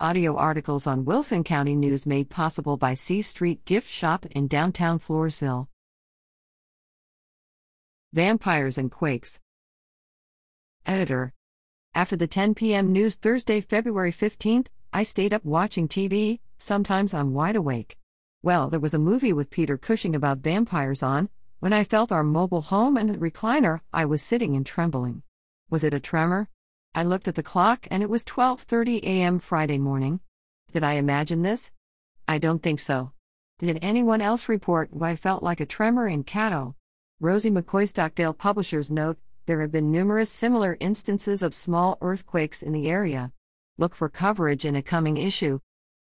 Audio articles on Wilson County News made possible by C Street Gift Shop in downtown Floresville. Vampires and Quakes. Editor. After the 10 p.m. news Thursday, February 15th, I stayed up watching TV, sometimes I'm wide awake. Well, there was a movie with Peter Cushing about vampires on. When I felt our mobile home and recliner, I was sitting and trembling. Was it a tremor? I looked at the clock and it was 12:30 a.m. Friday morning. Did I imagine this? I don't think so. Did anyone else report why I felt like a tremor in Caddo? Rosie McCoy Stockdale Publishers note there have been numerous similar instances of small earthquakes in the area. Look for coverage in a coming issue.